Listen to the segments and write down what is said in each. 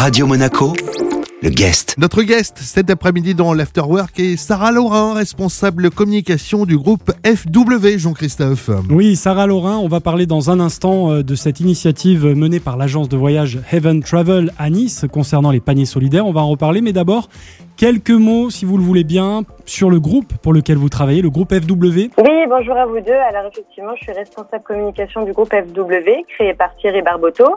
Radio Monaco, le guest. Notre guest cet après-midi dans l'Afterwork est Sarah Laurin, responsable communication du groupe FW, Jean-Christophe. Oui, Sarah Laurin, on va parler dans un instant euh, de cette initiative menée par l'agence de voyage Heaven Travel à Nice concernant les paniers solidaires. On va en reparler, mais d'abord, quelques mots, si vous le voulez bien, sur le groupe pour lequel vous travaillez, le groupe FW. Oui, bonjour à vous deux. Alors effectivement, je suis responsable communication du groupe FW, créé par Thierry Barboteau.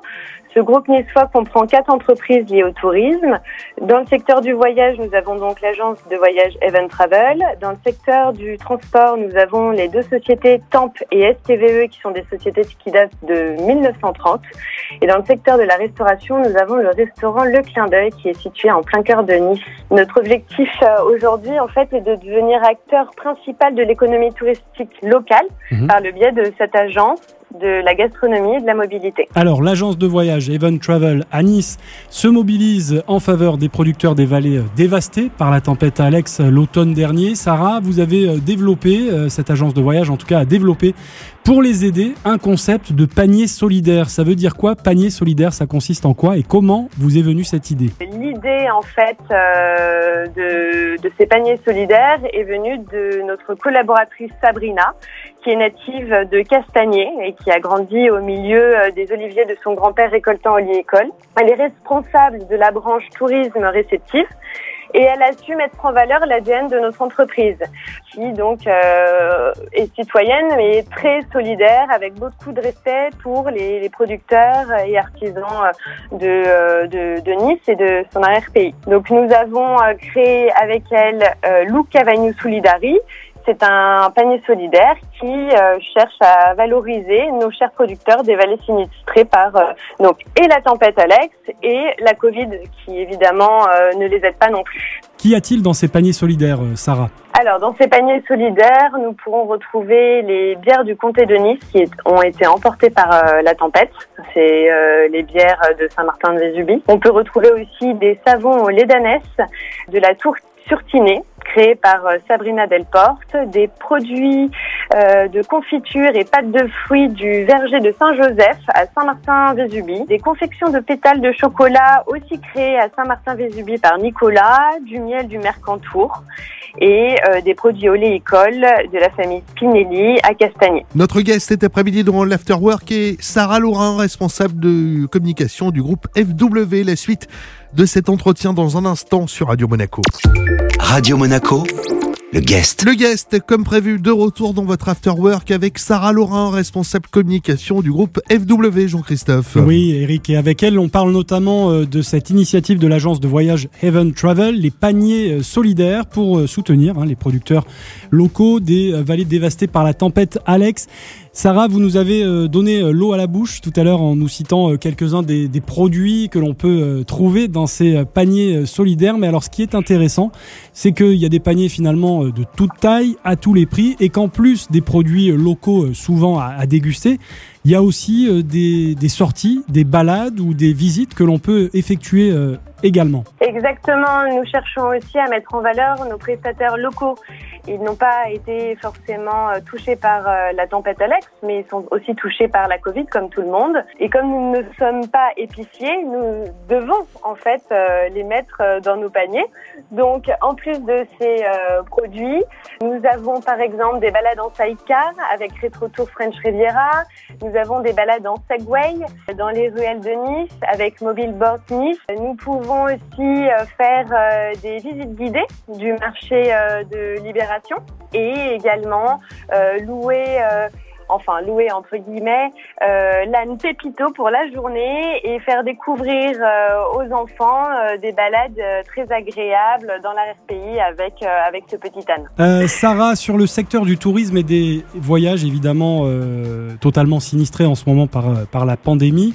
Ce groupe niçois comprend quatre entreprises liées au tourisme. Dans le secteur du voyage, nous avons donc l'agence de voyage Event Travel. Dans le secteur du transport, nous avons les deux sociétés TAMP et STVE qui sont des sociétés qui datent de 1930. Et dans le secteur de la restauration, nous avons le restaurant Le Clin d'œil qui est situé en plein cœur de Nice. Notre objectif euh, aujourd'hui, en fait, est de devenir acteur principal de l'économie touristique locale Mhm. par le biais de cette agence de la gastronomie et de la mobilité. Alors, l'agence de voyage Event Travel à Nice se mobilise en faveur des producteurs des vallées euh, dévastées par la tempête Alex euh, l'automne dernier. Sarah, vous avez développé, cette agence de voyage en tout cas a développé pour les aider un concept de panier solidaire. Ça veut dire quoi Panier solidaire, ça consiste en quoi et comment vous est venue cette idée? L'idée en fait euh, de, ces paniers solidaires est venue de notre collaboratrice Sabrina, qui est native de Castagné et qui a grandi au milieu euh, des oliviers de son grand-père récoltant oléicole. Elle est responsable de la branche tourisme réceptif et elle a su mettre en valeur l'ADN de notre entreprise, qui donc euh, est citoyenne mais très solidaire, avec beaucoup de respect pour les, les producteurs et artisans euh, de, euh, de, de Nice et de son arrière-pays. Donc nous avons euh, créé avec elle euh, Lou Cavagnou Solidari. C'est un panier solidaire qui euh, cherche à valoriser nos chers producteurs des vallées sinistrées par euh, donc et la tempête Alex et la Covid qui évidemment euh, ne les aide pas non plus. Qu'y a-t-il dans ces paniers solidaires, Sarah? Alors, dans ces paniers solidaires, nous pourrons retrouver les bières du comté de Nice qui est- ont été emportées par la tempête. C'est les bières de Saint-Martin-de-Vésubie. On peut retrouver aussi des savons au lait d'ânesse, de la surtinée créée par euh, Sabrina Delporte, des produits euh, de confiture et pâtes de fruits du verger de Saint-Joseph à Saint-Martin-Vésubie, des confections de pétales de chocolat aussi créées à Saint-Martin-Vésubie par Nicolas, du miel du Mercantour et euh, des produits oléicoles de la famille Spinelli à Castagné. Notre guest cet après-midi dans l'Afterwork est Sarah Laurin, responsable de communication du groupe FW. La suite de cet entretien dans un instant sur Radio Monaco. Radio Monaco, le guest. Le guest, comme prévu, de retour dans votre Afterwork avec Sarah Laurin, responsable communication du groupe FW, Jean-Christophe. Oui, Eric, et avec elle, on parle notamment euh, de cette initiative de l'agence de voyage Heaven Travel, les paniers euh, solidaires pour euh, soutenir hein, les producteurs locaux des vallées dévastées par la tempête Alex. Sarah, vous nous avez euh, donné euh, l'eau à la bouche tout à l'heure en nous citant euh, quelques-uns des, produits que l'on peut trouver dans ces paniers solidaires. Mais alors, ce qui est intéressant, c'est qu'il y a des paniers finalement de toute taille, à tous les prix, et qu'en plus des produits locaux souvent à, déguster, il y a aussi des, sorties, des balades ou des visites que l'on peut effectuer également. Exactement, nous cherchons aussi à mettre en valeur nos prestataires locaux. Ils n'ont pas été forcément euh, touchés par euh, la tempête Alex, mais ils sont aussi touchés par la Covid comme tout le monde. Et comme nous ne sommes pas épiciers, nous devons en fait euh, les mettre dans nos paniers. Donc en plus de ces produits, nous avons par exemple des balades en sidecar avec Retro Tour French Riviera. Nous avons des balades en Segway dans les ruelles de Nice avec Mobile Board Nice. Nous pouvons aussi faire des visites guidées du marché de Libération et également euh, louer euh, enfin louer entre guillemets euh, l'âne Pépito pour la journée et faire découvrir euh, aux enfants des balades très agréables dans l'arrière-pays avec euh, avec ce petit âne. Sarah, sur le secteur du tourisme et des voyages, évidemment totalement sinistré en ce moment par, par la pandémie,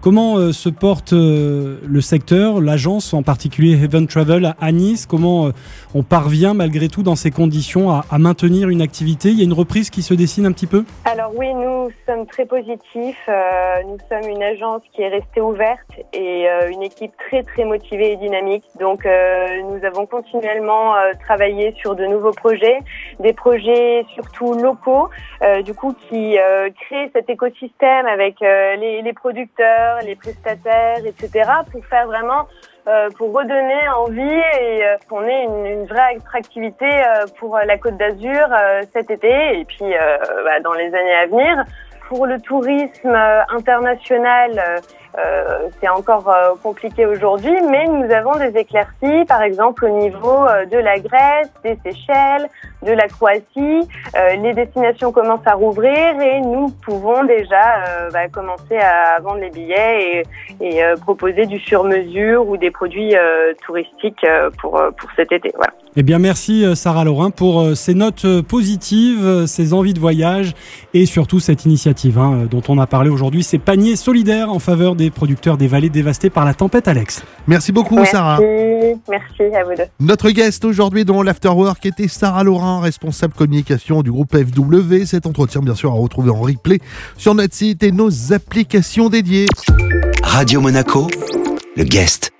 comment euh, se porte euh, le secteur, l'agence en particulier Heaven Travel à- Nice? Comment euh, on parvient malgré tout dans ces conditions à, maintenir une activité? Il y a une reprise qui se dessine un petit peu? Alors oui, nous sommes très positifs. Nous sommes une agence qui est restée ouverte et une équipe très très motivée et dynamique. Donc nous avons continuellement travaillé sur de nouveaux projets, des projets surtout locaux, du coup qui créent cet écosystème avec les producteurs, les prestataires, etc., pour faire vraiment euh, pour redonner envie et euh, qu'on ait une, vraie attractivité euh, pour la Côte d'Azur cet été et puis bah, dans les années à venir. Pour le tourisme international, euh, c'est encore euh, compliqué aujourd'hui, mais nous avons des éclaircies, par exemple au niveau euh, de la Grèce, des Seychelles, de la Croatie. les destinations commencent à rouvrir et nous pouvons déjà bah, commencer à vendre les billets et, et proposer du sur-mesure ou des produits touristiques pour, pour cet été. Voilà. Eh bien, merci Sarah Laurin pour ces notes positives, ces envies de voyage et surtout cette initiative hein, dont on a parlé aujourd'hui, ces paniers solidaires en faveur des producteurs des vallées dévastées par la tempête Alex. Merci beaucoup Sarah. Merci à vous deux. Notre guest aujourd'hui dans l'Afterwork était Sarah Laurin, responsable communication du groupe FW. Cet entretien bien sûr à retrouver en replay sur notre site et nos applications dédiées. Radio Monaco, le guest.